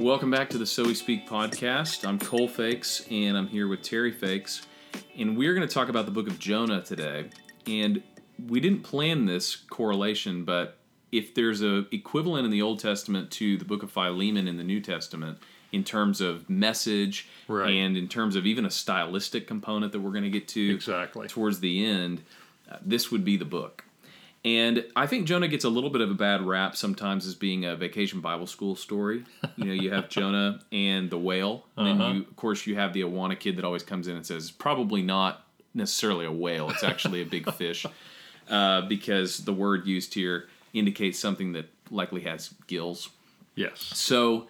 Welcome back to the So We Speak podcast. I'm Cole Feix, and I'm here with Terry Feix, and we're going to talk about the book of Jonah today. And we didn't plan this correlation, but if there's a equivalent in the Old Testament to the book of Philemon in the New Testament in terms of message Right. and in terms of even a stylistic component that we're going to get to Exactly. towards the end, uh, this would be the book. And I think Jonah gets a little bit of a bad rap sometimes as being a vacation Bible school story. You know, you have Jonah and the whale, and Uh-huh. then you, of course, you have the Awana kid that always comes in and says, "Probably not necessarily a whale. It's actually a big fish," uh, because the word used here indicates something that likely has gills. Yes. So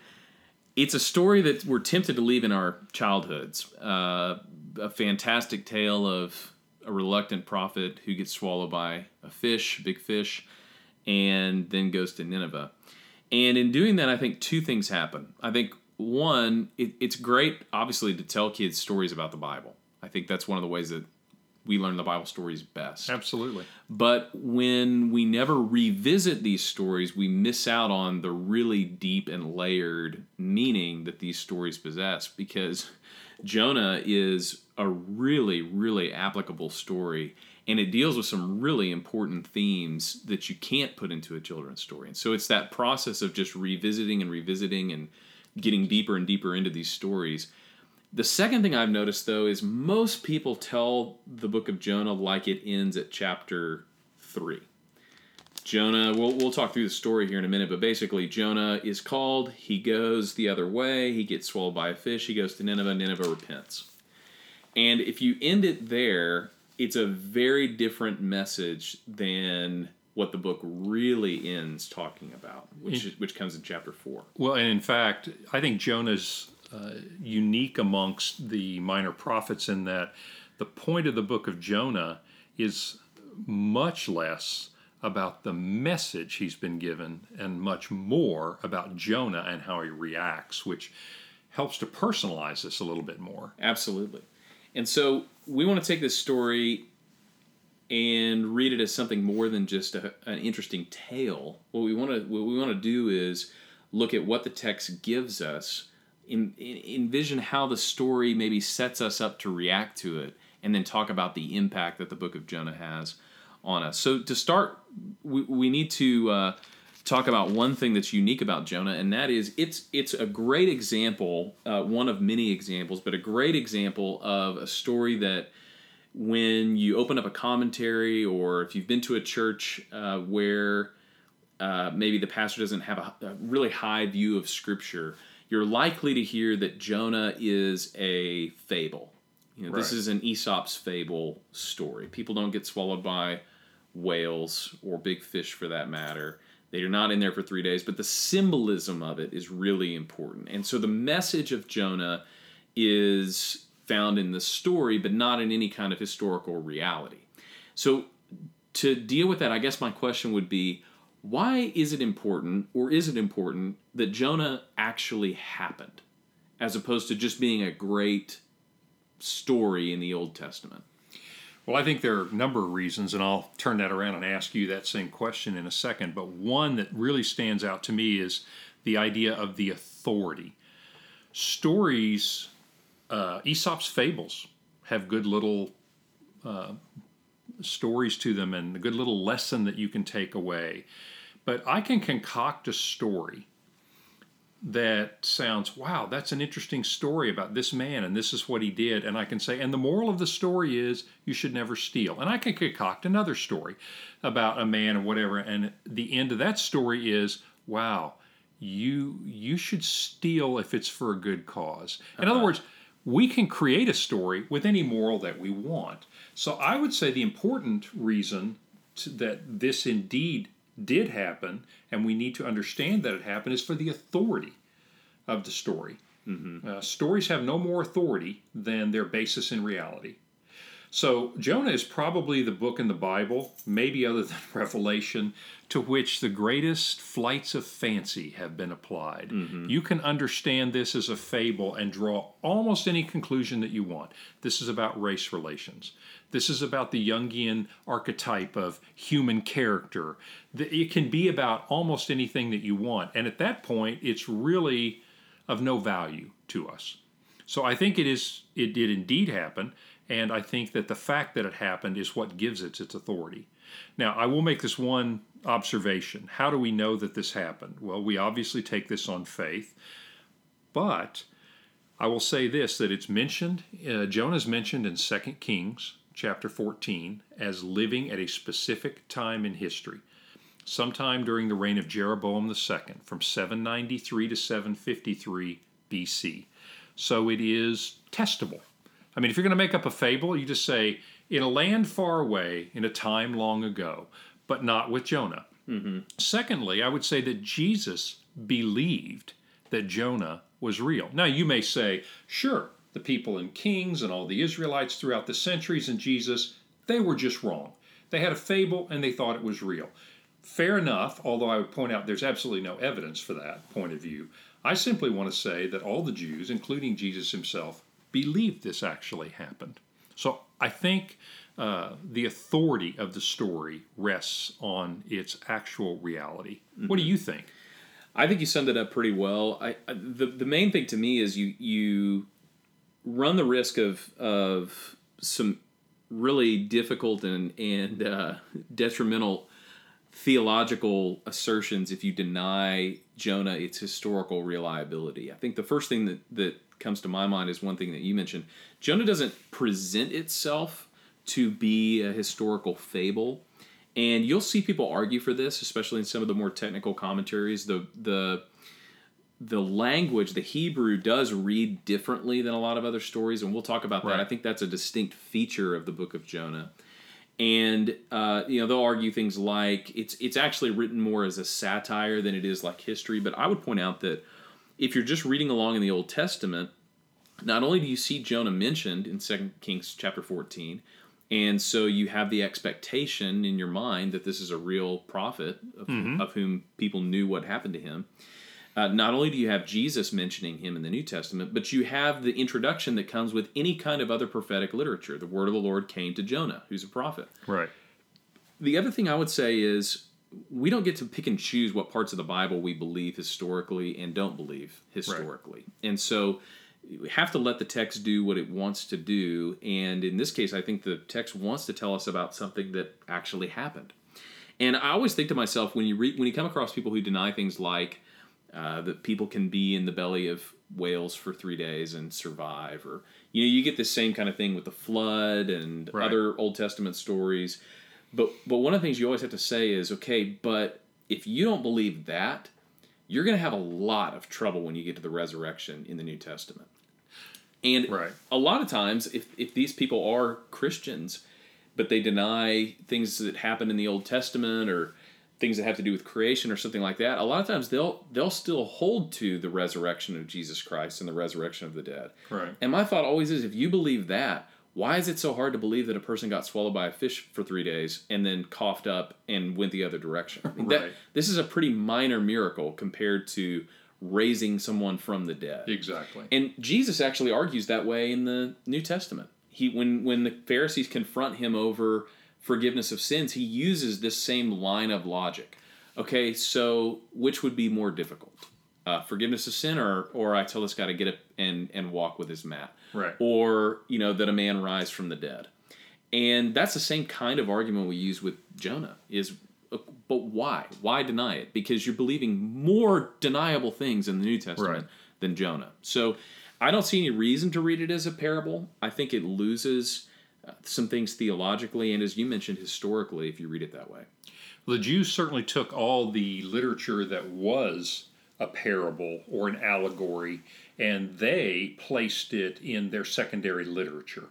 it's a story that we're tempted to leave in our childhoods. Uh, a fantastic tale of a reluctant prophet who gets swallowed by a fish, big fish, and then goes to Nineveh. And in doing that, I think two things happen. I think one, it, it's great, obviously, to tell kids stories about the Bible. I think that's one of the ways that we learn the Bible stories best. Absolutely. But when we never revisit these stories, we miss out on the really deep and layered meaning that these stories possess because Jonah is a really, really applicable story and it deals with some really important themes that you can't put into a children's story. And so it's that process of just revisiting and revisiting and getting deeper and deeper into these stories. The second thing I've noticed though is most people tell the book of Jonah like it ends at chapter 3. Jonah, we'll, we'll talk through the story here in a minute, but basically, Jonah is called. He goes the other way. He gets swallowed by a fish. He goes to Nineveh. Nineveh repents. And if you end it there, it's a very different message than what the book really ends talking about, which, is, which comes in chapter 4. Well, and in fact, I think Jonah's uh, unique amongst the minor prophets in that the point of the book of Jonah is much less about the message he's been given and much more about Jonah and how he reacts, which helps to personalize this a little bit more. Absolutely. And so we want to take this story and read it as something more than just a, an interesting tale. What we want to what we want to do is look at what the text gives us, in, in, envision how the story maybe sets us up to react to it, and then talk about the impact that the book of Jonah has on us. So to start, we, we need to uh, talk about one thing that's unique about Jonah, and that is it's it's a great example, uh, one of many examples, but a great example of a story that when you open up a commentary or if you've been to a church uh, where uh, maybe the pastor doesn't have a, a really high view of scripture, you're likely to hear that Jonah is a fable. You know, this is an Aesop's fable story. People don't get swallowed by whales or big fish for that matter. They are not in there for three days, but the symbolism of it is really important. And so the message of Jonah is found in the story, but not in any kind of historical reality. So to deal with that, I guess my question would be why is it important, or is it important, that Jonah actually happened, as opposed to just being a great story in the Old Testament? Well, I think there are a number of reasons, and I'll turn that around and ask you that same question in a second. But one that really stands out to me is the idea of the authority. Stories, uh, Aesop's fables, have good little uh, stories to them and a good little lesson that you can take away. But I can concoct a story that sounds, wow, that's an interesting story about this man and this is what he did. And I can say, and the moral of the story is you should never steal. And I can concoct another story about a man or whatever. And the end of that story is, wow, you you should steal if it's for a good cause. In other uh-huh. words, we can create a story with any moral that we want. So I would say the important reason to, that this indeed did happen, and we need to understand that it happened, is for the authority of the story. Uh, stories have no more authority than their basis in reality. So Jonah is probably the book in the Bible, maybe other than Revelation, to which the greatest flights of fancy have been applied. Mm-hmm. You can understand this as a fable and draw almost any conclusion that you want. This is about race relations. This is about the Jungian archetype of human character. It can be about almost anything that you want. And at that point, it's really of no value to us. So I think it is it did indeed happen, and I think that the fact that it happened is what gives it its authority. Now, I will make this one observation. How do we know that this happened? Well, we obviously take this on faith, but I will say this that it's mentioned, uh, Jonah's mentioned in 2 Kings chapter 14 as living at a specific time in history, sometime during the reign of Jeroboam II from 793 to 753 BC. So it is testable. I mean, if you're going to make up a fable, you just say, in a land far away, in a time long ago, but not with Jonah. Mm-hmm. Secondly, I would say that Jesus believed that Jonah was real. Now, you may say, sure, the people and Kings and all the Israelites throughout the centuries and Jesus, they were just wrong. They had a fable and they thought it was real. Fair enough, although I would point out there's absolutely no evidence for that point of view. I simply want to say that all the Jews, including Jesus himself, believed this actually happened. So I think uh, the authority of the story rests on its actual reality. Mm-hmm. What do you think? I think you summed it up pretty well. I, I, the the main thing to me is you you run the risk of of some really difficult and and uh, detrimental theological assertions if you deny Jonah its historical reliability. I think the first thing that that comes to my mind is one thing that you mentioned. Jonah doesn't present itself to be a historical fable. And you'll see people argue for this, especially in some of the more technical commentaries. The the the language, the Hebrew, does read differently than a lot of other stories, and we'll talk about that. Right. I think that's a distinct feature of the book of Jonah. And uh, you know they'll argue things like it's it's actually written more as a satire than it is like history. But I would point out that if you're just reading along in the Old Testament, not only do you see Jonah mentioned in Second Kings chapter 14, and so you have the expectation in your mind that this is a real prophet of, mm-hmm. of whom people knew what happened to him. Uh, not only do you have Jesus mentioning him in the New Testament, but you have the introduction that comes with any kind of other prophetic literature. The word of the Lord came to Jonah, who's a prophet. Right. The other thing I would say is we don't get to pick and choose what parts of the Bible we believe historically and don't believe historically. Right. And so we have to let the text do what it wants to do. And in this case, I think the text wants to tell us about something that actually happened. And I always think to myself when you read, when you come across people who deny things like uh, that people can be in the belly of whales for three days and survive, or you know, you get this same kind of thing with the flood and right. other Old Testament stories. But but one of the things you always have to say is, okay, but if you don't believe that, you're going to have a lot of trouble when you get to the resurrection in the New Testament. And right. a lot of times, if, if these people are Christians, but they deny things that happened in the Old Testament or things that have to do with creation or something like that, a lot of times they'll they'll still hold to the resurrection of Jesus Christ and the resurrection of the dead. Right. And my thought always is, if you believe that, why is it so hard to believe that a person got swallowed by a fish for three days and then coughed up and went the other direction? Right. That, this is a pretty minor miracle compared to raising someone from the dead. Exactly. And Jesus actually argues that way in the New Testament. He when when the Pharisees confront him over forgiveness of sins, he uses this same line of logic. Okay, so which would be more difficult? Uh, forgiveness of sin or or I tell this guy to get up and and walk with his mat. Right. Or, you know, that a man rise from the dead. And that's the same kind of argument we use with Jonah is but why? Why deny it? Because you're believing more deniable things in the New Testament right. than Jonah. So I don't see any reason to read it as a parable. I think it loses uh, some things theologically and, as you mentioned, historically, if you read it that way. The Jews certainly took all the literature that was a parable or an allegory and they placed it in their secondary literature.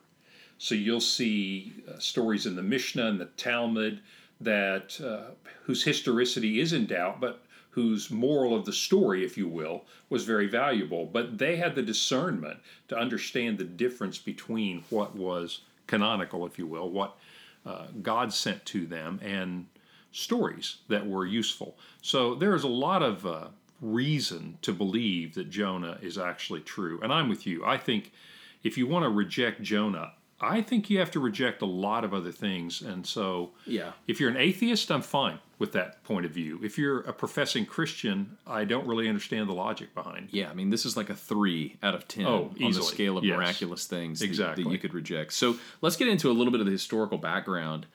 So you'll see uh, stories in the Mishnah and the Talmud that uh, whose historicity is in doubt, but whose moral of the story, if you will, was very valuable. But they had the discernment to understand the difference between what was canonical, if you will, what uh, God sent to them, and stories that were useful. So there is a lot of uh, reason to believe that Jonah is actually true. And I'm with you. I think if you want to reject Jonah I think you have to reject a lot of other things. And so, Yeah. if you're an atheist, I'm fine with that point of view. If you're a professing Christian, I don't really understand the logic behind. Yeah, I mean, this is like a three out of ten Oh, on the scale of Yes. miraculous things that- that, Exactly. you could reject. So let's get into a little bit of the historical background.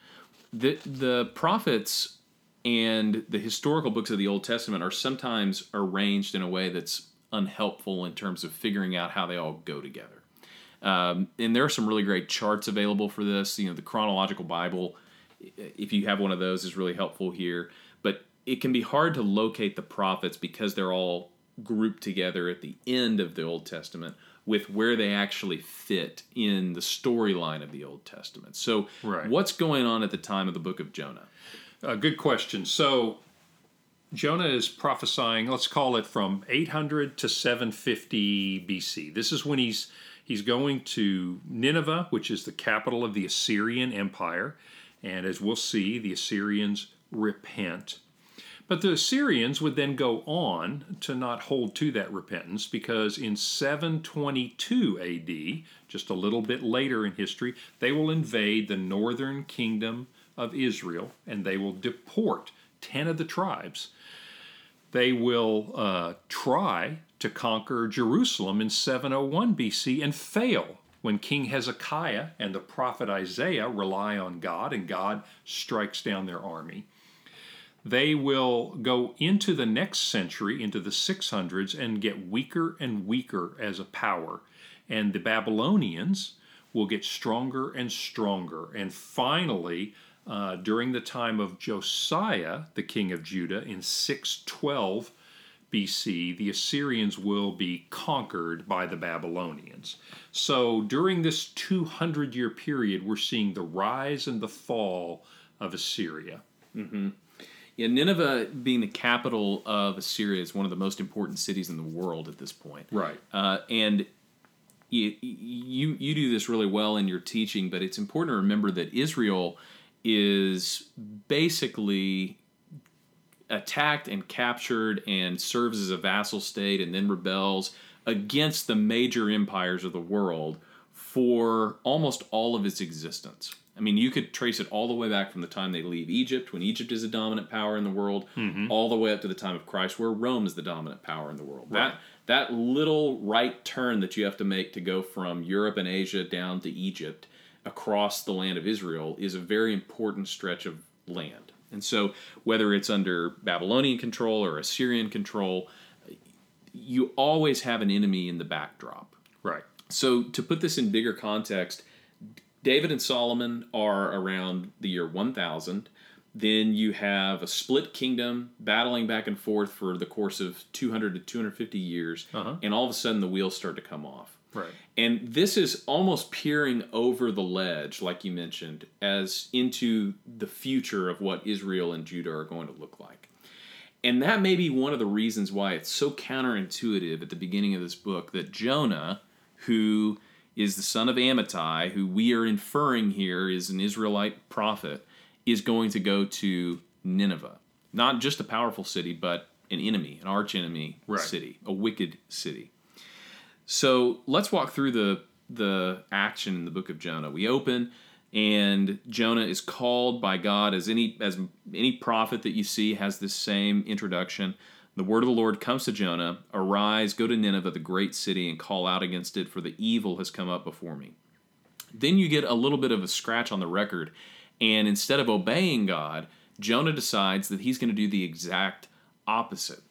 The the prophets and the historical books of the Old Testament are sometimes arranged in a way that's unhelpful in terms of figuring out how they all go together. Um, and there are some really great charts available for this. You know, the chronological Bible, if you have one of those, is really helpful here. But it can be hard to locate the prophets because they're all grouped together at the end of the Old Testament with where they actually fit in the storyline of the Old Testament. So, Right. what's going on at the time of the book of Jonah? Uh, good question. So, Jonah is prophesying, let's call it from 800 to 750 BC. This is when he's he's going to Nineveh, which is the capital of the Assyrian Empire, and as we'll see, the Assyrians repent. But the Assyrians would then go on to not hold to that repentance because in 722 AD, just a little bit later in history, they will invade the northern kingdom of Israel and they will deport 10 of the tribes. They will uh, try to conquer Jerusalem in 701 BC and fail when King Hezekiah and the prophet Isaiah rely on God and God strikes down their army they will go into the next century, into the 600s, and get weaker and weaker as a power. And the Babylonians will get stronger and stronger. And finally, uh, during the time of Josiah, the king of Judah, in 612 BC, the Assyrians will be conquered by the Babylonians. So during this 200 year period, we're seeing the rise and the fall of Assyria. Yeah, Nineveh, being the capital of Assyria, is one of the most important cities in the world at this point. Right. Uh, and you, you you do this really well in your teaching, but it's important to remember that Israel is basically attacked and captured and serves as a vassal state and then rebels against the major empires of the world for almost all of its existence. I mean, you could trace it all the way back from the time they leave Egypt, when Egypt is a dominant power in the world, mm-hmm. all the way up to the time of Christ, where Rome is the dominant power in the world. That that little right turn that you have to make to go from Europe and Asia down to Egypt across the land of Israel is a very important stretch of land. And so, whether it's under Babylonian control or Assyrian control, you always have an enemy in the backdrop. Right. So, to put this in bigger context, David and Solomon are around the year 1000. Then you have a split kingdom battling back and forth for the course of 200 to 250 years. Uh-huh. And all of a sudden, the wheels start to come off. Right. And this is almost peering over the ledge, like you mentioned, as into the future of what Israel and Judah are going to look like. And that may be one of the reasons why it's so counterintuitive at the beginning of this book that Jonah, who is the son of Amittai, who we are inferring here is an Israelite prophet, is going to go to Nineveh. Not just a powerful city, but an enemy, an archenemy Right. city, a wicked city. So let's walk through the the action in the book of Jonah. We open and Jonah is called by God as any as any prophet that you see has this same introduction. The word of the Lord comes to Jonah, arise, go to Nineveh, the great city, and call out against it, for the evil has come up before me. Then you get a little bit of a scratch on the record, and instead of obeying God, Jonah decides that he's going to do the exact opposite.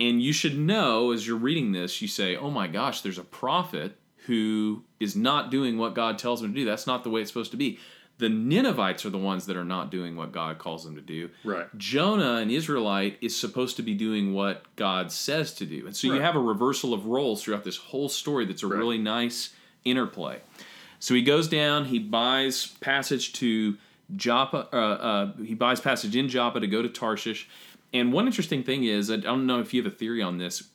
And you should know as you're reading this, you say, oh my gosh, there's a prophet who is not doing what God tells him to do. That's not the way it's supposed to be. The Ninevites are the ones that are not doing what God calls them to do. Right. Jonah, an Israelite, is supposed to be doing what God says to do. And so you have a reversal of roles throughout this whole story that's a Right. really nice interplay. So he goes down, he buys passage to Joppa, uh, uh, he buys passage in Joppa to go to Tarshish. And one interesting thing is, I don't know if you have a theory on this,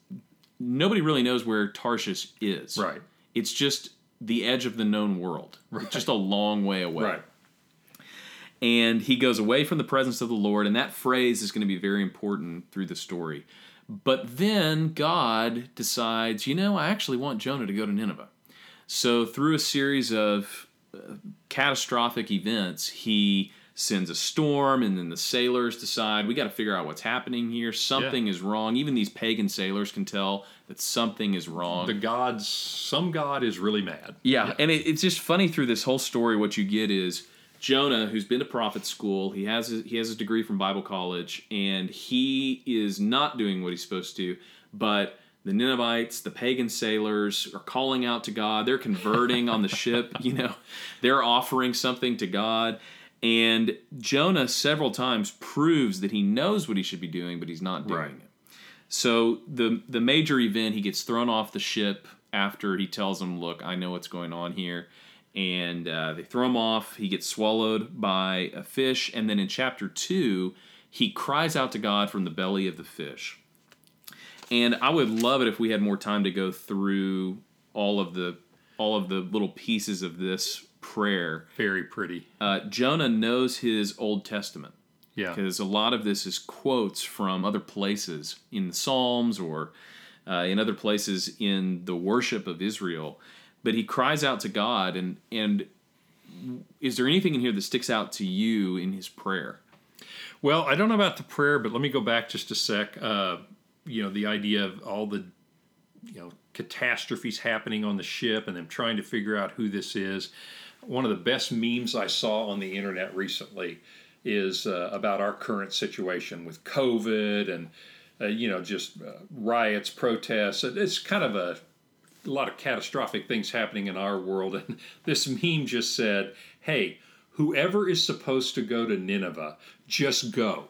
nobody really knows where Tarshish is. Right. It's just the edge of the known world. It's just a long way away Right. and he goes away from the presence of the Lord, and that phrase is going to be very important through the story. But then God decides, you know, I actually want Jonah to go to Nineveh. So through a series of uh, catastrophic events, he sends a storm, and then the sailors decide we got to figure out what's happening here. Something yeah. is wrong. Even these pagan sailors can tell that something is wrong. The gods, some god is really mad. Yeah, yeah. and it, it's just funny through this whole story. What you get is Jonah, who's been to prophet school, he has his, he has his degree from Bible college, and he is not doing what he's supposed to. But the Ninevites, the pagan sailors, are calling out to God. They're converting on the ship. You know, they're offering something to God. And Jonah several times proves that he knows what he should be doing, but he's not doing right. it. So the the major event, he gets thrown off the ship after he tells them, "Look, I know what's going on here," and uh, they throw him off. He gets swallowed by a fish, and then in chapter two, he cries out to God from the belly of the fish. And I would love it if we had more time to go through all of the all of the little pieces of this prayer. Very pretty. Uh, Jonah knows his Old Testament. Yeah. Because a lot of this is quotes from other places in the Psalms or uh, in other places in the worship of Israel. But he cries out to God, and and is there anything in here that sticks out to you in his prayer? Well, I don't know about the prayer, but let me go back just a sec. Uh, you know, the idea of all the you know catastrophes happening on the ship and them trying to figure out who this is one of the best memes I saw on the internet recently is uh, about our current situation with COVID and uh, you know just uh, riots, protests. It's kind of a, a lot of catastrophic things happening in our world, and this meme just said, "Hey, whoever is supposed to go to Nineveh, just go."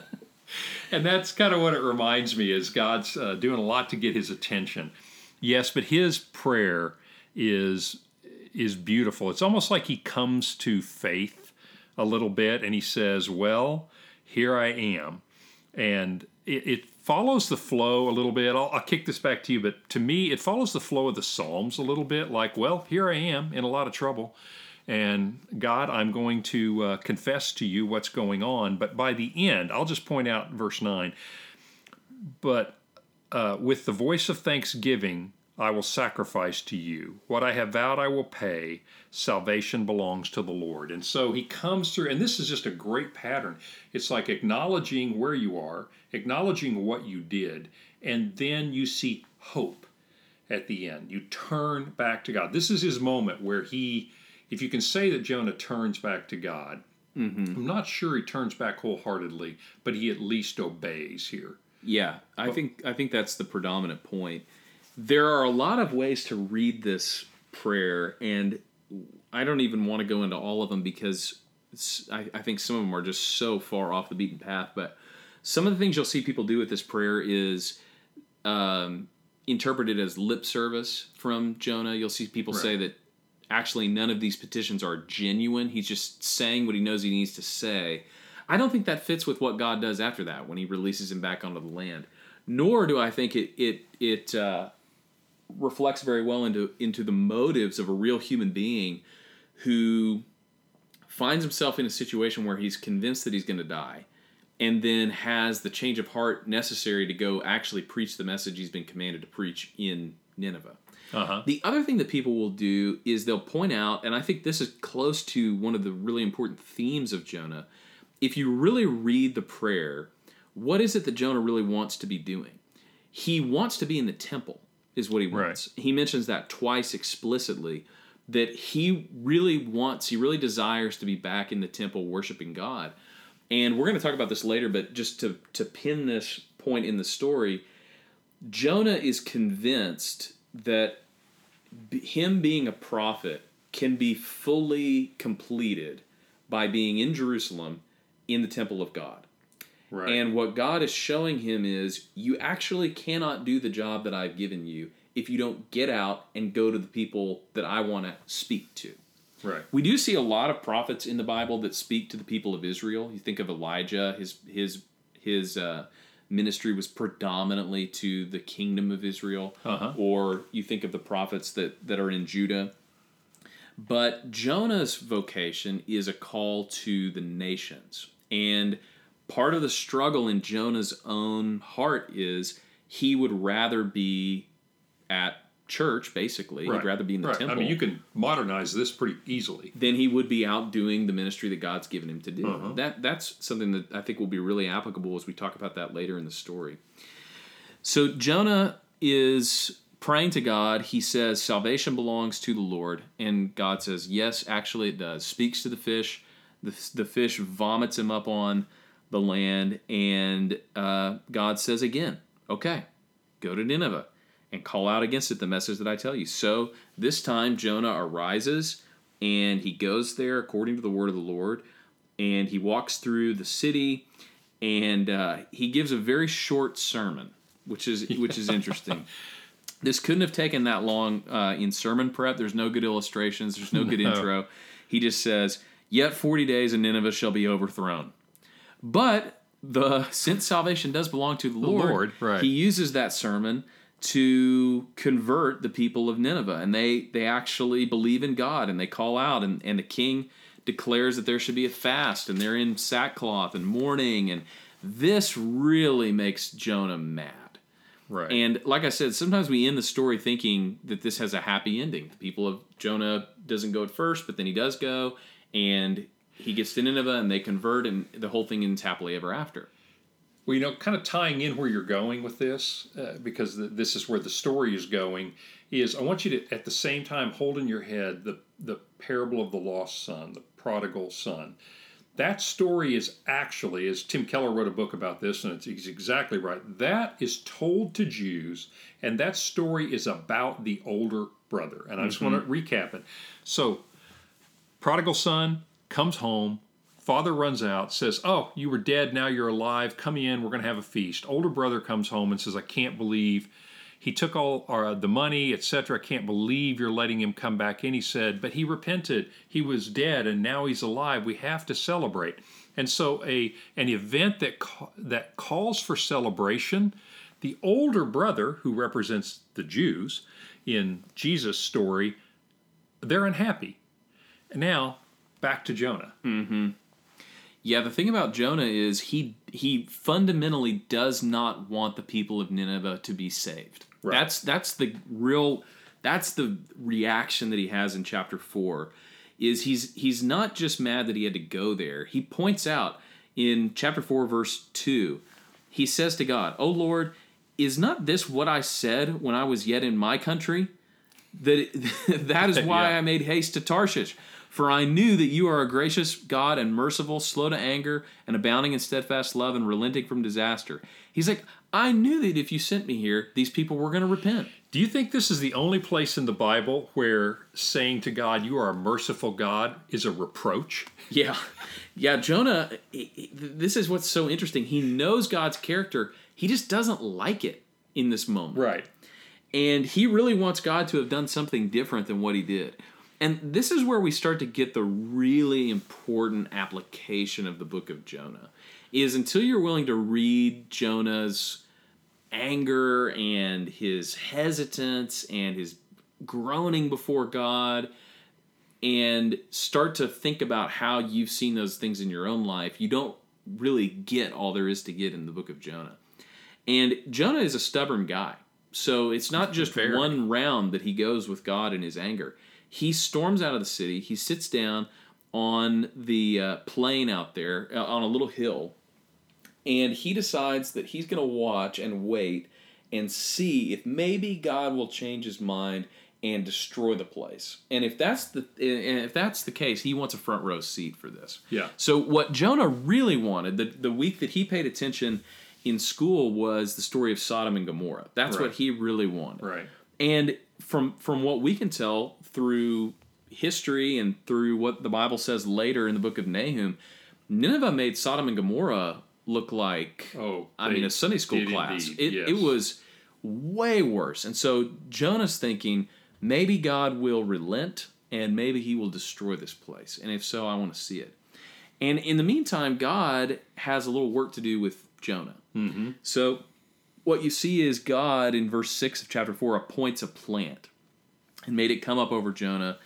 and that's kind of what it reminds me is God's uh, doing a lot to get his attention. Yes, but his prayer is is beautiful. It's almost like he comes to faith a little bit and he says, Well, here I am. And it, it follows the flow a little bit. I'll, I'll, kick this back to you, but to me, it follows the flow of the Psalms a little bit like, Well, here I am in a lot of trouble. And God, I'm going to uh, confess to you what's going on. But by the end, I'll just point out verse 9. But uh, with the voice of thanksgiving, I will sacrifice to you. What I have vowed, I will pay. Salvation belongs to the Lord. And so he comes through, and this is just a great pattern. It's like acknowledging where you are, acknowledging what you did, and then you see hope at the end. You turn back to God. This is his moment where he, if you can say that Jonah turns back to God, mm-hmm. I'm not sure he turns back wholeheartedly, but he at least obeys here. Yeah, I but, think I think that's the predominant point there are a lot of ways to read this prayer, and I don't even want to go into all of them because I, I, think some of them are just so far off the beaten path. But some of the things you'll see people do with this prayer is um, interpreted as lip service from Jonah. You'll see people right. say that actually none of these petitions are genuine. He's just saying what he knows he needs to say. I don't think that fits with what God does after that when he releases him back onto the land. Nor do I think it it it uh, reflects very well into into the motives of a real human being who finds himself in a situation where he's convinced that he's going to die and then has the change of heart necessary to go actually preach the message he's been commanded to preach in Nineveh. Uh-huh. The other thing that people will do is they'll point out, and I think this is close to one of the really important themes of Jonah. If you really read the prayer, what is it that Jonah really wants to be doing? He wants to be in the temple is what he wants. Right. He mentions that twice explicitly that he really wants, he really desires to be back in the temple worshiping God. And we're going to talk about this later, but just to, to pin this point in the story, Jonah is convinced that him being a prophet can be fully completed by being in Jerusalem in the temple of God. Right. And what God is showing him is you actually cannot do the job that I've given you if you don't get out and go to the people that I want to speak to. Right. We do see a lot of prophets in the Bible that speak to the people of Israel. You think of Elijah, his his his uh, ministry was predominantly to the kingdom of Israel, uh-huh. or you think of the prophets that that are in Judah. But Jonah's vocation is a call to the nations, and part of the struggle in Jonah's own heart is he would rather be at church, basically. Right. He'd rather be in the right. temple. I mean, you can modernize this pretty easily. then he would be out doing the ministry that God's given him to do. Uh-huh. That that's something that I think will be really applicable as we talk about that later in the story. So Jonah is praying to God. He says salvation belongs to the Lord, and God says, "Yes, actually it does." Speaks to the fish. The, the fish vomits him up on the land, and uh, God says again, "Okay, go to Nineveh and call out against it the message that I tell you." So this time Jonah arises and he goes there according to the word of the Lord, and he walks through the city, and uh, he gives a very short sermon, which is which is interesting. This couldn't have taken that long uh, in sermon prep. There's no good illustrations. There's no good No. intro. He just says, "Yet forty days and Nineveh shall be overthrown." But the since salvation does belong to the, Lord, Lord, right. he uses that sermon to convert the people of Nineveh, and they they actually believe in God, and they call out, and and the king declares that there should be a fast, and they're in sackcloth and mourning, and this really makes Jonah mad. Right. And like I said, sometimes we end the story thinking that this has a happy ending. The people of Jonah doesn't go at first, but then he does go, and he gets to Nineveh, and they convert, and the whole thing ends happily ever after. Well, you know, kind of tying in where you're going with this, uh, because th- this is where the story is going, is I want you to, at the same time, hold in your head the, the parable of the lost son, the prodigal son. That story is actually, as Tim Keller wrote a book about this, and it's, he's exactly right. That is told to Jews, and that story is about the older brother. And I just want to recap it. So, prodigal son comes home. Father runs out, says, Oh, you were dead, now you're alive. Come in, we're going to have a feast. Older brother comes home and says, I can't believe he took all our, the money, etc. I can't believe you're letting him come back in. He said, But he repented. He was dead and now he's alive. We have to celebrate. And so, a an event that that calls for celebration. The older brother, who represents the Jews in Jesus' story, they're unhappy. Now, back to Jonah. Mm-hmm. Yeah, the thing about Jonah is he he fundamentally does not want the people of Nineveh to be saved. Right. That's that's the real that's the reaction that he has in chapter 4 is he's he's not just mad that he had to go there. He points out in chapter 4 verse 2. He says to God, "O Lord, is not this what I said when I was yet in my country? That that is why Yeah. I made haste to Tarshish. For I knew that you are a gracious God and merciful, slow to anger, and abounding in steadfast love, and relenting from disaster. He's like, I knew that if you sent me here, these people were going to repent. Do you think this is the only place in the Bible where saying to God, You are a merciful God, is a reproach? Yeah, yeah. Jonah. This is what's so interesting. He knows God's character. He just doesn't like it in this moment. Right. and he really wants God to have done something different than what he did. And this is where we start to get the really important application of the book of Jonah. Is until you're willing to read Jonah's anger and his hesitance and his groaning before God and start to think about how you've seen those things in your own life, you don't really get all there is to get in the book of Jonah. And Jonah is a stubborn guy. So it's not just Very. one round that he goes with God in his anger. He storms out of the city. He sits down on the uh, plain out there uh, on a little hill, and he decides that he's going to watch and wait and see if maybe God will change his mind and destroy the place. And if that's the and if that's the case, he wants a front row seat for this. Yeah. So what Jonah really wanted, the the week that he paid attention in school was the story of Sodom and Gomorrah. That's what he really wanted. Right. And from from what we can tell through history and through what the Bible says later in the book of Nahum, Nineveh made Sodom and Gomorrah look like Oh, I mean a Sunday school class. indeed, It yes. it was way worse. And so Jonah's thinking maybe God will relent and maybe he will destroy this place. And if so, I want to see it. And in the meantime, God has a little work to do with Jonah. Mm-hmm. So what you see is God in verse 6 of chapter 4 appoints a plant and made it come up over Jonah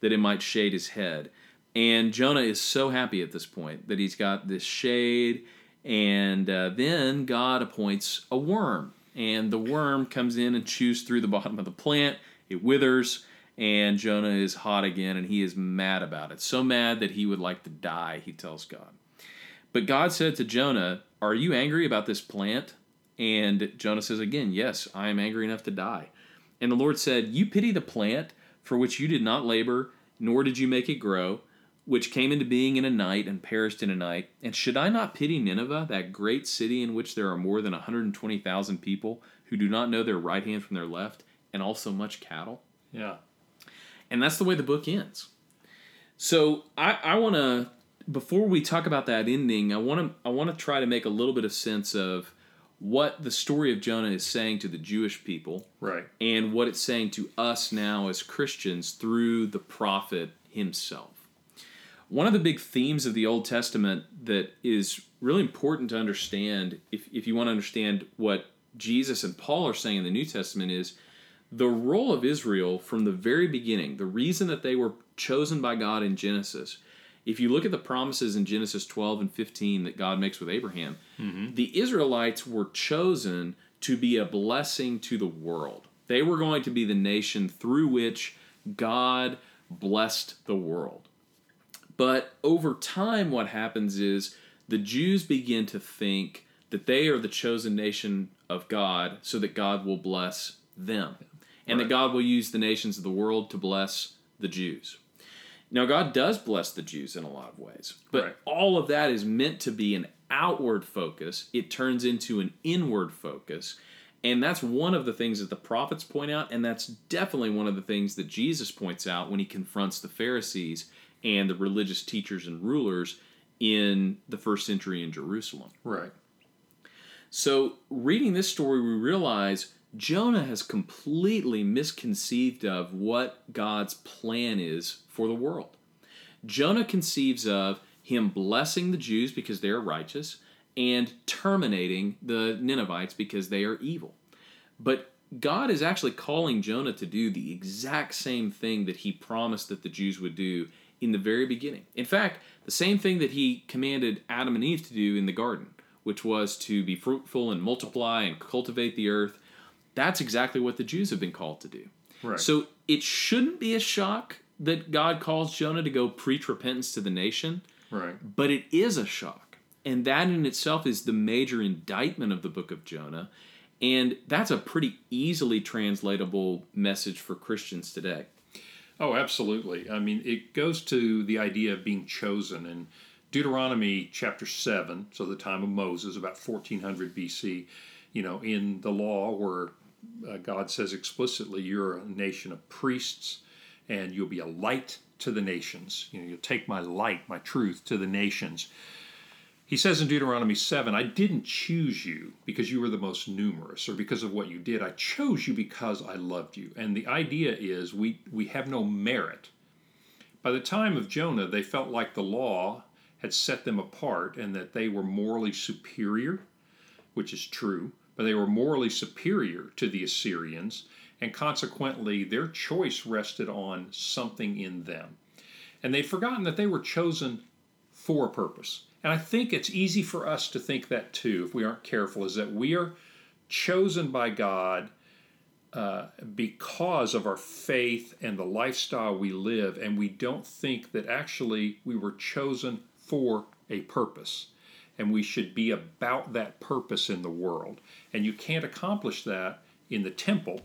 that it might shade his head. And Jonah is so happy at this point that he's got this shade. And uh, then God appoints a worm. And the worm comes in and chews through the bottom of the plant it withers, and Jonah is hot again, and he is mad about it. So mad that he would like to die, he tells God. But God said to Jonah, Are you angry about this plant? And Jonah says again, Yes, I am angry enough to die. And the Lord said, You pity the plant for which you did not labor, nor did you make it grow, which came into being in a night and perished in a night. And should I not pity Nineveh, that great city in which there are more than 120,000 people who do not know their right hand from their left, and also much cattle? Yeah. And that's the way the book ends. So I, I want to, before we talk about that ending, I want to I want to try to make a little bit of sense of what the story of Jonah is saying to the Jewish people, Right. and what it's saying to us now as Christians through the prophet himself. One of the big themes of the Old Testament that is really important to understand, if, if you want to understand what Jesus and Paul are saying in the New Testament, is the role of Israel from the very beginning, the reason that they were chosen by God in Genesis. If you look at the promises in Genesis 12 and 15 that God makes with Abraham, mm-hmm. the Israelites were chosen to be a blessing to the world. They were going to be the nation through which God blessed the world. But over time, what happens is the Jews begin to think that they are the chosen nation of God so that God will bless them. And that God will use the nations of the world to bless the Jews. Now, God does bless the Jews in a lot of ways, but Right. all of that is meant to be an outward focus. It turns into an inward focus. And that's one of the things that the prophets point out, and that's definitely one of the things that Jesus points out when he confronts the Pharisees and the religious teachers and rulers in the first century in Jerusalem. Right. So, reading this story, we realize Jonah has completely misconceived of what God's plan is for the world. Jonah conceives of him blessing the Jews because they are righteous and terminating the Ninevites because they are evil. But God is actually calling Jonah to do the exact same thing that he promised that the Jews would do in the very beginning. In fact, the same thing that he commanded Adam and Eve to do in the garden, which was to be fruitful and multiply and cultivate the earth. That's exactly what the Jews have been called to do. Right. So it shouldn't be a shock that God calls Jonah to go preach repentance to the nation, Right. but it is a shock. And that in itself is the major indictment of the book of Jonah. And that's a pretty easily translatable message for Christians today. Oh, absolutely. I mean, it goes to the idea of being chosen. In Deuteronomy chapter 7, so the time of Moses, about 1400 BC, you know, in the law where uh, God says explicitly, you're a nation of priests and you'll be a light to the nations. You know, you'll take my light, my truth to the nations. He says in Deuteronomy 7, I didn't choose you because you were the most numerous or because of what you did. I chose you because I loved you. And the idea is we, we have no merit. By the time of Jonah, they felt like the law had set them apart and that they were morally superior, which is true, they were morally superior to the Assyrians, and consequently their choice rested on something in them. And they'd forgotten that they were chosen for a purpose. And I think it's easy for us to think that too, if we aren't careful, is that we are chosen by God uh, because of our faith and the lifestyle we live, and we don't think that actually we were chosen for a purpose. And we should be about that purpose in the world. And you can't accomplish that in the temple,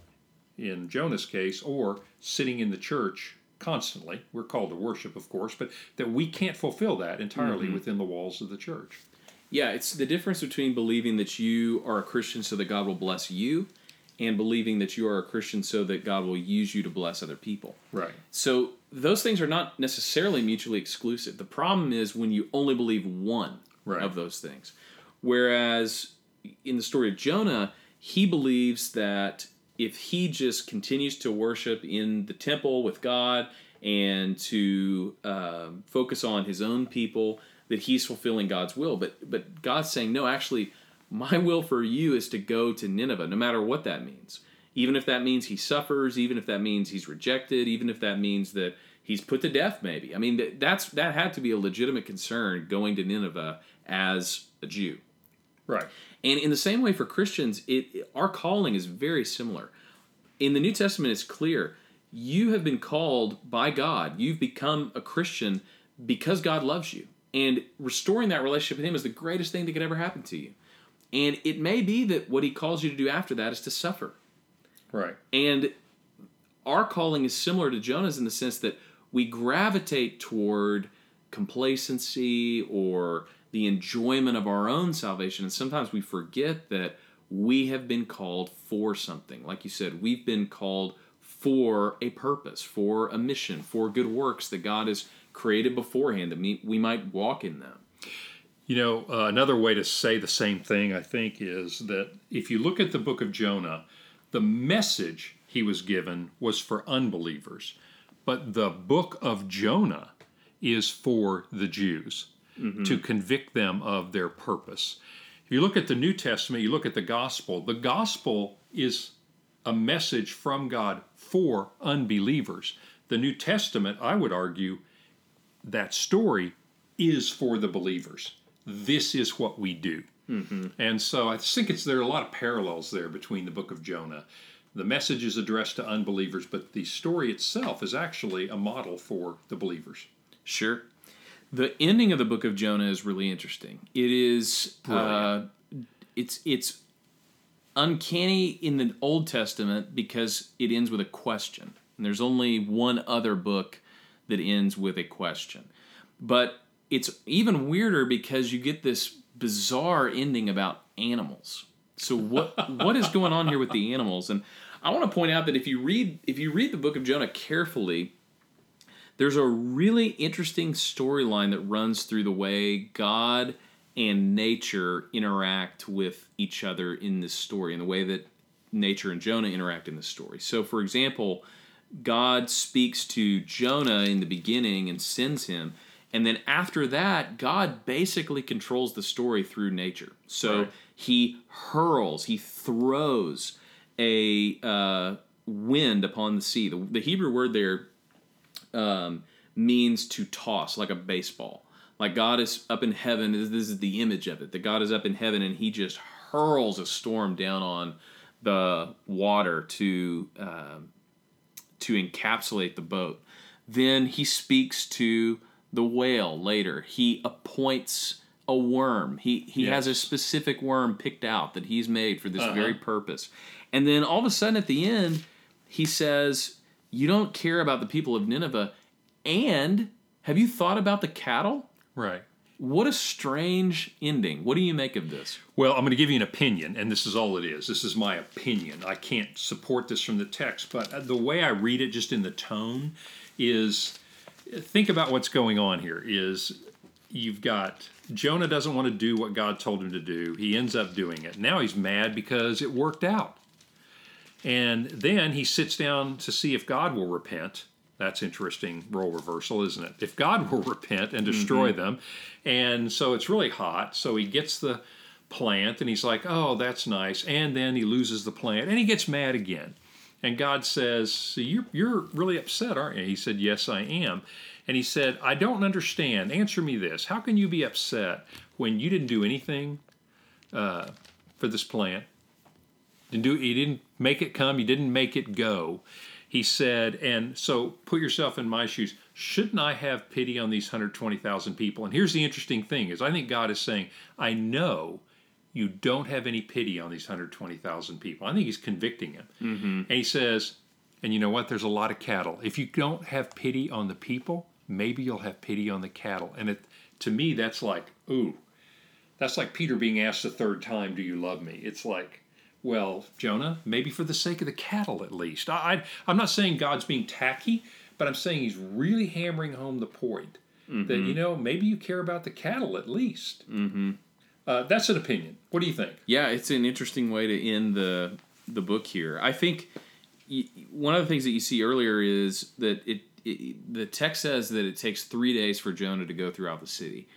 in Jonah's case, or sitting in the church constantly. We're called to worship, of course, but that we can't fulfill that entirely mm-hmm. within the walls of the church. Yeah, it's the difference between believing that you are a Christian so that God will bless you and believing that you are a Christian so that God will use you to bless other people. Right. So those things are not necessarily mutually exclusive. The problem is when you only believe one Right. of those things. Whereas in the story of Jonah, he believes that if he just continues to worship in the temple with God and to um, focus on his own people, that he's fulfilling God's will. But but God's saying, no, actually, my will for you is to go to Nineveh, no matter what that means. Even if that means he suffers, even if that means he's rejected, even if that means that he's put to death, maybe. I mean, that, that's that had to be a legitimate concern going to Nineveh as a Jew. Right. And in the same way for Christians, it our calling is very similar. in the New Testament, it's clear you have been called by God. You've become a Christian because God loves you. And restoring that relationship with Him is the greatest thing that could ever happen to you. And it may be that what He calls you to do after that is to suffer. Right. And our calling is similar to Jonah's in the sense that we gravitate toward complacency or the enjoyment of our own salvation. And sometimes we forget that we have been called for something. Like you said, we've been called for a purpose, for a mission, for good works that God has created beforehand that we, might walk in them. You know, uh, another way to say the same thing, I think, is that if you look at the book of Jonah, the message he was given was for unbelievers, but the book of Jonah is for the Jews mm-hmm. to convict them of their purpose. If you look at the New Testament, you look at the gospel, the gospel is a message from God for unbelievers. The New Testament, I would argue, that story is for the believers. This is what we do. Mm-hmm. And so I think it's there are a lot of parallels there between the book of Jonah. The message is addressed to unbelievers, but the story itself is actually a model for the believers. Sure. The ending of the book of Jonah is really interesting. It is uh, it's it's uncanny in the Old Testament because it ends with a question. And there's only one other book that ends with a question. But it's even weirder because you get this bizarre ending about animals. So what what is going on here with the animals? And I want to point out that if you read if you read the book of Jonah carefully, there's a really interesting storyline that runs through the way God and nature interact with each other in this story, and the way that nature and Jonah interact in this story. So, for example, God speaks to Jonah in the beginning and sends him. And then after that, God basically controls the story through nature. So right. he hurls, he throws a uh, wind upon the sea. The, the Hebrew word there um, means to toss, like a baseball. Like God is up in heaven. This is the image of it. That God is up in heaven and He just hurls a storm down on the water to um, to encapsulate the boat. Then He speaks to the whale later. He appoints a worm. He he yes. has a specific worm picked out that he's made for this uh-huh. very purpose. And then all of a sudden at the end, he says, "You don't care about the people of Nineveh, and have you thought about the cattle?" Right. What a strange ending. What do you make of this? Well, I'm going to give you an opinion, and this is all it is. This is my opinion. I can't support this from the text, but uh, the way I read it, just in the tone, is think about what's going on here. Is you've got Jonah doesn't want to do what God told him to do. He ends up doing it. Now he's mad because it worked out. And then he sits down to see if God will repent that's interesting role reversal, isn't it? If God will repent and destroy mm-hmm. them, and so it's really hot, so he gets the plant and he's like, "Oh, that's nice," and then he loses the plant and he gets mad again, and God says, so "You're you're really upset, aren't you?" He said, "Yes, I am," and he said, "I don't understand. Answer me this: How can you be upset when you didn't do anything uh, for this plant? Didn't do you didn't make it come, you didn't make it go." he said, and so put yourself in my shoes. Shouldn't I have pity on these 120,000 people? And here's the interesting thing is I think God is saying, I know you don't have any pity on these 120,000 people. I think he's convicting him. Mm-hmm. And he says, and you know what? There's a lot of cattle. If you don't have pity on the people, maybe you'll have pity on the cattle. And it, to me, that's like, ooh, that's like Peter being asked a third time, Do you love me? It's like, well, Jonah, maybe for the sake of the cattle at least. I, I, am not saying God's being tacky, but I'm saying he's really hammering home the point mm-hmm. that, you know, maybe you care about the cattle at least. Mm-hmm. Uh, that's an opinion. What do you think? Yeah, it's an interesting way to end the the book here. I think one of the things that you see earlier is that it, it the text says that it takes three days for Jonah to go throughout the city.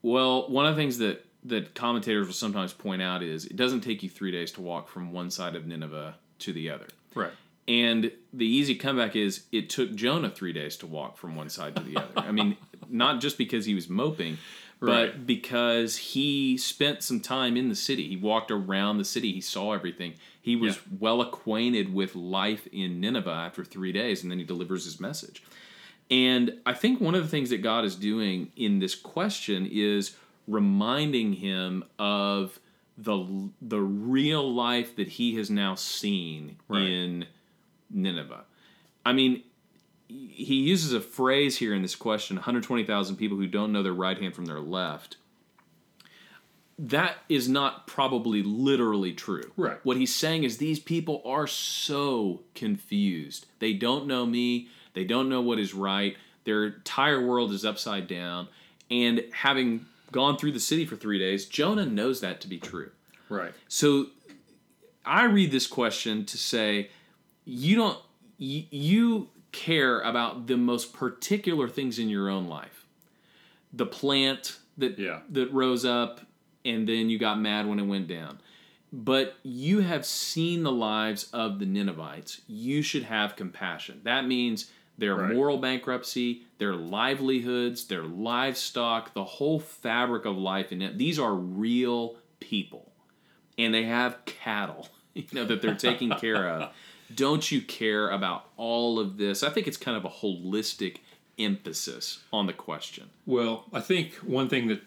Well, one of the things that that commentators will sometimes point out is it doesn't take you three days to walk from one side of Nineveh to the other. Right. And the easy comeback is it took Jonah three days to walk from one side to the other. I mean, not just because he was moping, Right. but because he spent some time in the city. He walked around the city, he saw everything. He was Yeah. well acquainted with life in Nineveh after three days, and then he delivers his message. And I think one of the things that God is doing in this question is reminding him of the the real life that he has now seen Right. in Nineveh. I mean, he uses a phrase here in this question 120,000 people who don't know their right hand from their left. That is not probably literally true. Right. What he's saying is these people are so confused. They don't know me, they don't know what is right. Their entire world is upside down. And having gone through the city for three days, Jonah knows that to be true. Right. So I read this question to say you don't you, you care about the most particular things in your own life. The plant that Yeah. that rose up and then you got mad when it went down. But you have seen the lives of the Ninevites. You should have compassion. That means their Right. moral bankruptcy, their livelihoods, their livestock, the whole fabric of life in it. These are real people and they have cattle, you know, that they're taking care of. Don't you care about all of this? I think it's kind of a holistic emphasis on the question. Well, I think one thing that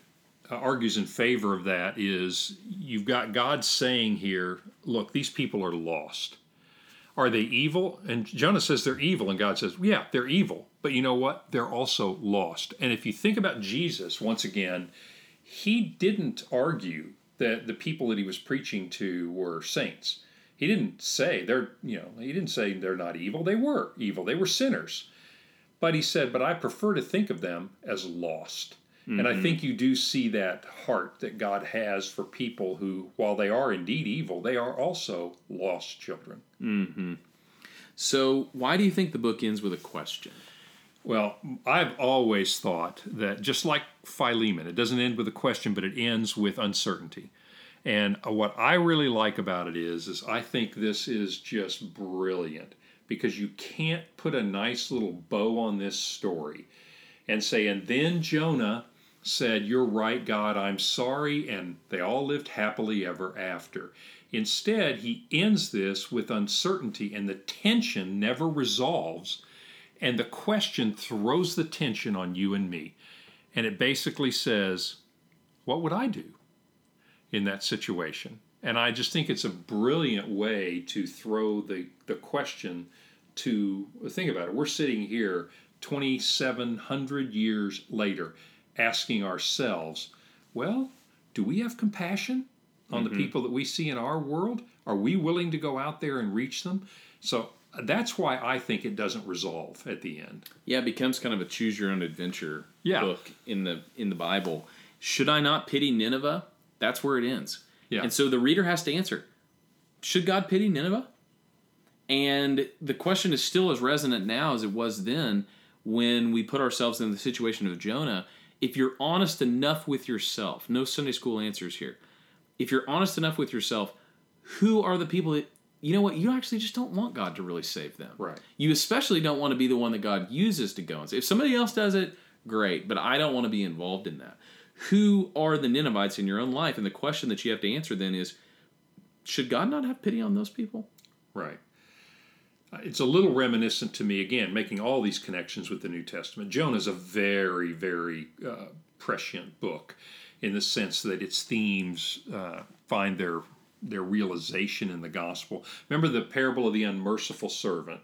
uh, argues in favor of that is you've got God saying here, look, these people are lost. Are they evil? And Jonah says they're evil, and God says, yeah, they're evil. But you know what? They're also lost. And if you think about Jesus, once again, he didn't argue that the people that he was preaching to were saints. He didn't say they're, you know, he didn't say they're not evil. They were evil. They were sinners. But he said, but I prefer to think of them as lost. And I think mm-hmm. you do see that heart that God has for people who, while they are indeed evil, they are also lost children. Mm-hmm. So, why do you think the book ends with a question? Well, I've always thought that just like Philemon, it doesn't end with a question, but it ends with uncertainty. And uh, what I really like about it is, is I think this is just brilliant because you can't put a nice little bow on this story and say, and then Jonah said, You're right, God, I'm sorry, and they all lived happily ever after. Instead, he ends this with uncertainty, and the tension never resolves and the question throws the tension on you and me. And it basically says, What would I do in that situation? And I just think it's a brilliant way to throw the, the question to think about it. We're sitting here 2,700 years later asking ourselves, Well, do we have compassion on the mm-hmm. people that we see in our world? Are we willing to go out there and reach them? So that's why I think it doesn't resolve at the end. Yeah, it becomes kind of a choose your own adventure Yeah. book in the in the Bible. Should I not pity Nineveh? That's where it ends. Yeah. And so the reader has to answer, should God pity Nineveh? And the question is still as resonant now as it was then when we put ourselves in the situation of Jonah. If you're honest enough with yourself, no Sunday school answers here. If you're honest enough with yourself, who are the people that you know what you actually just don't want God to really save them. Right. You especially don't want to be the one that God uses to go and say. If somebody else does it, great, but I don't want to be involved in that. Who are the Ninevites in your own life? And the question that you have to answer then is should God not have pity on those people? Right. Uh, It's a little reminiscent to me, again, making all these connections with the New Testament. Jonah is a very, very uh, prescient book in the sense that its themes uh, find their their realization in the gospel. Remember the parable of the unmerciful servant.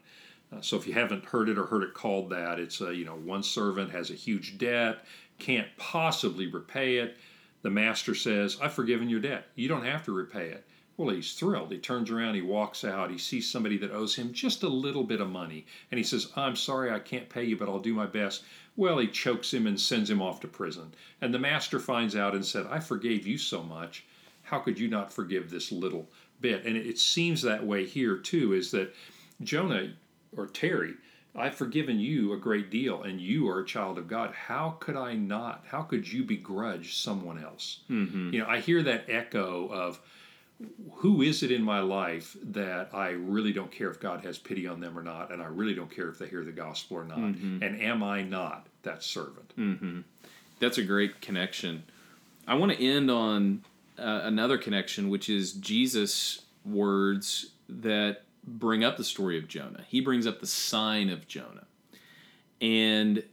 Uh, so if you haven't heard it or heard it called that, it's a you know one servant has a huge debt, can't possibly repay it. The master says, "I've forgiven your debt. You don't have to repay it." Well, he's thrilled. He turns around, he walks out, he sees somebody that owes him just a little bit of money, and he says, I'm sorry I can't pay you, but I'll do my best. Well, he chokes him and sends him off to prison. And the master finds out and said, I forgave you so much. How could you not forgive this little bit? And it seems that way here, too, is that Jonah or Terry, I've forgiven you a great deal, and you are a child of God. How could I not? How could you begrudge someone else? Mm-hmm. You know, I hear that echo of, who is it in my life that I really don't care if God has pity on them or not, and I really don't care if they hear the gospel or not, and am I not that servant? That's a great connection. I want to end on uh, another connection, which is Jesus' words that bring up the story of Jonah. He brings up the sign of Jonah. And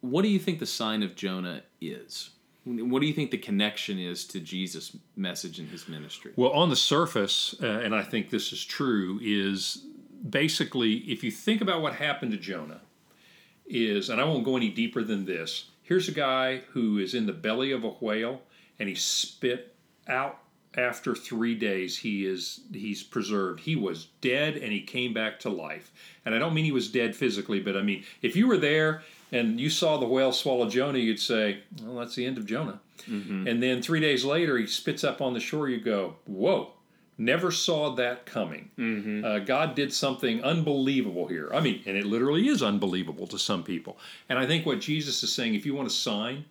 what do you think the sign of Jonah is? What do you think the connection is to Jesus' message and his ministry? Well, on the surface, uh, and I think this is true, is basically if you think about what happened to Jonah, is, and I won't go any deeper than this. Here's a guy who is in the belly of a whale, and he spit out after three days. He is he's preserved. He was dead, and he came back to life. And I don't mean he was dead physically, but I mean if you were there and you saw the whale swallow Jonah, you'd say, "Well, that's the end of Jonah." Mm-hmm. And then three days later, he spits up on the shore. You go, "Whoa." Never saw that coming. Mm-hmm. Uh, God did something unbelievable here. I mean, and it literally is unbelievable to some people. And I think what Jesus is saying, if you want a sign,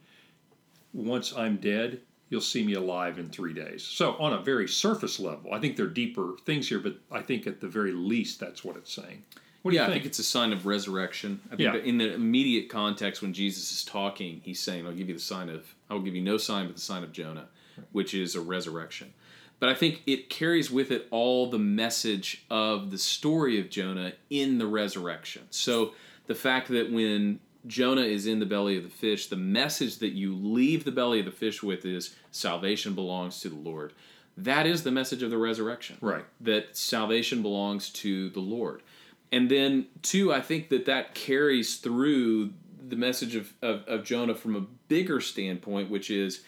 once I'm dead, you'll see me alive in three days. So, on a very surface level, I think there are deeper things here, but I think at the very least, that's what it's saying. What do yeah, you think? I think it's a sign of resurrection. I think Yeah. in the immediate context when Jesus is talking, he's saying, I'll give you the sign of, I will give you no sign but the sign of Jonah, which is a resurrection. But I think it carries with it all the message of the story of Jonah in the resurrection. So the fact that when Jonah is in the belly of the fish, the message that you leave the belly of the fish with is salvation belongs to the Lord. That is the message of the resurrection Right. that salvation belongs to the Lord. And then, two, I think that that carries through the message of, of, of Jonah from a bigger standpoint, which is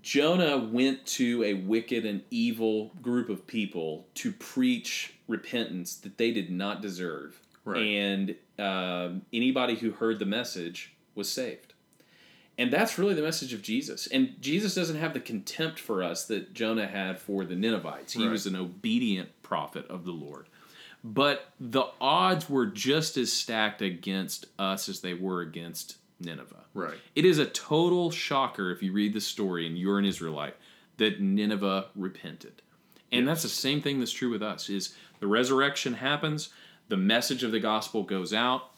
Jonah went to a wicked and evil group of people to preach repentance that they did not deserve. Right. And um, anybody who heard the message was saved. And that's really the message of Jesus. And Jesus doesn't have the contempt for us that Jonah had for the Ninevites. He Right. was an obedient prophet of the Lord. But the odds were just as stacked against us as they were against Nineveh. Right. It is a total shocker if you read the story and you're an Israelite that Nineveh repented. And that's the same thing that's true with us is the resurrection happens, the message of the gospel goes out,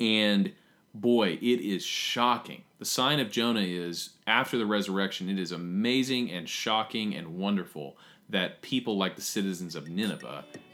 and boy, it is shocking. The sign of Jonah is after the resurrection, it is amazing and shocking and wonderful that people like the citizens of Nineveh